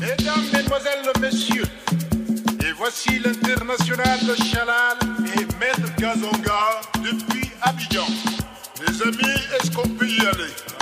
Mesdames, Mesdemoiselles, Messieurs, et voici l'international de Chalal et Maître Kazonga depuis Abidjan. Les amis, est-ce qu'on peut y aller?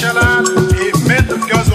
Michelin, he que eu girls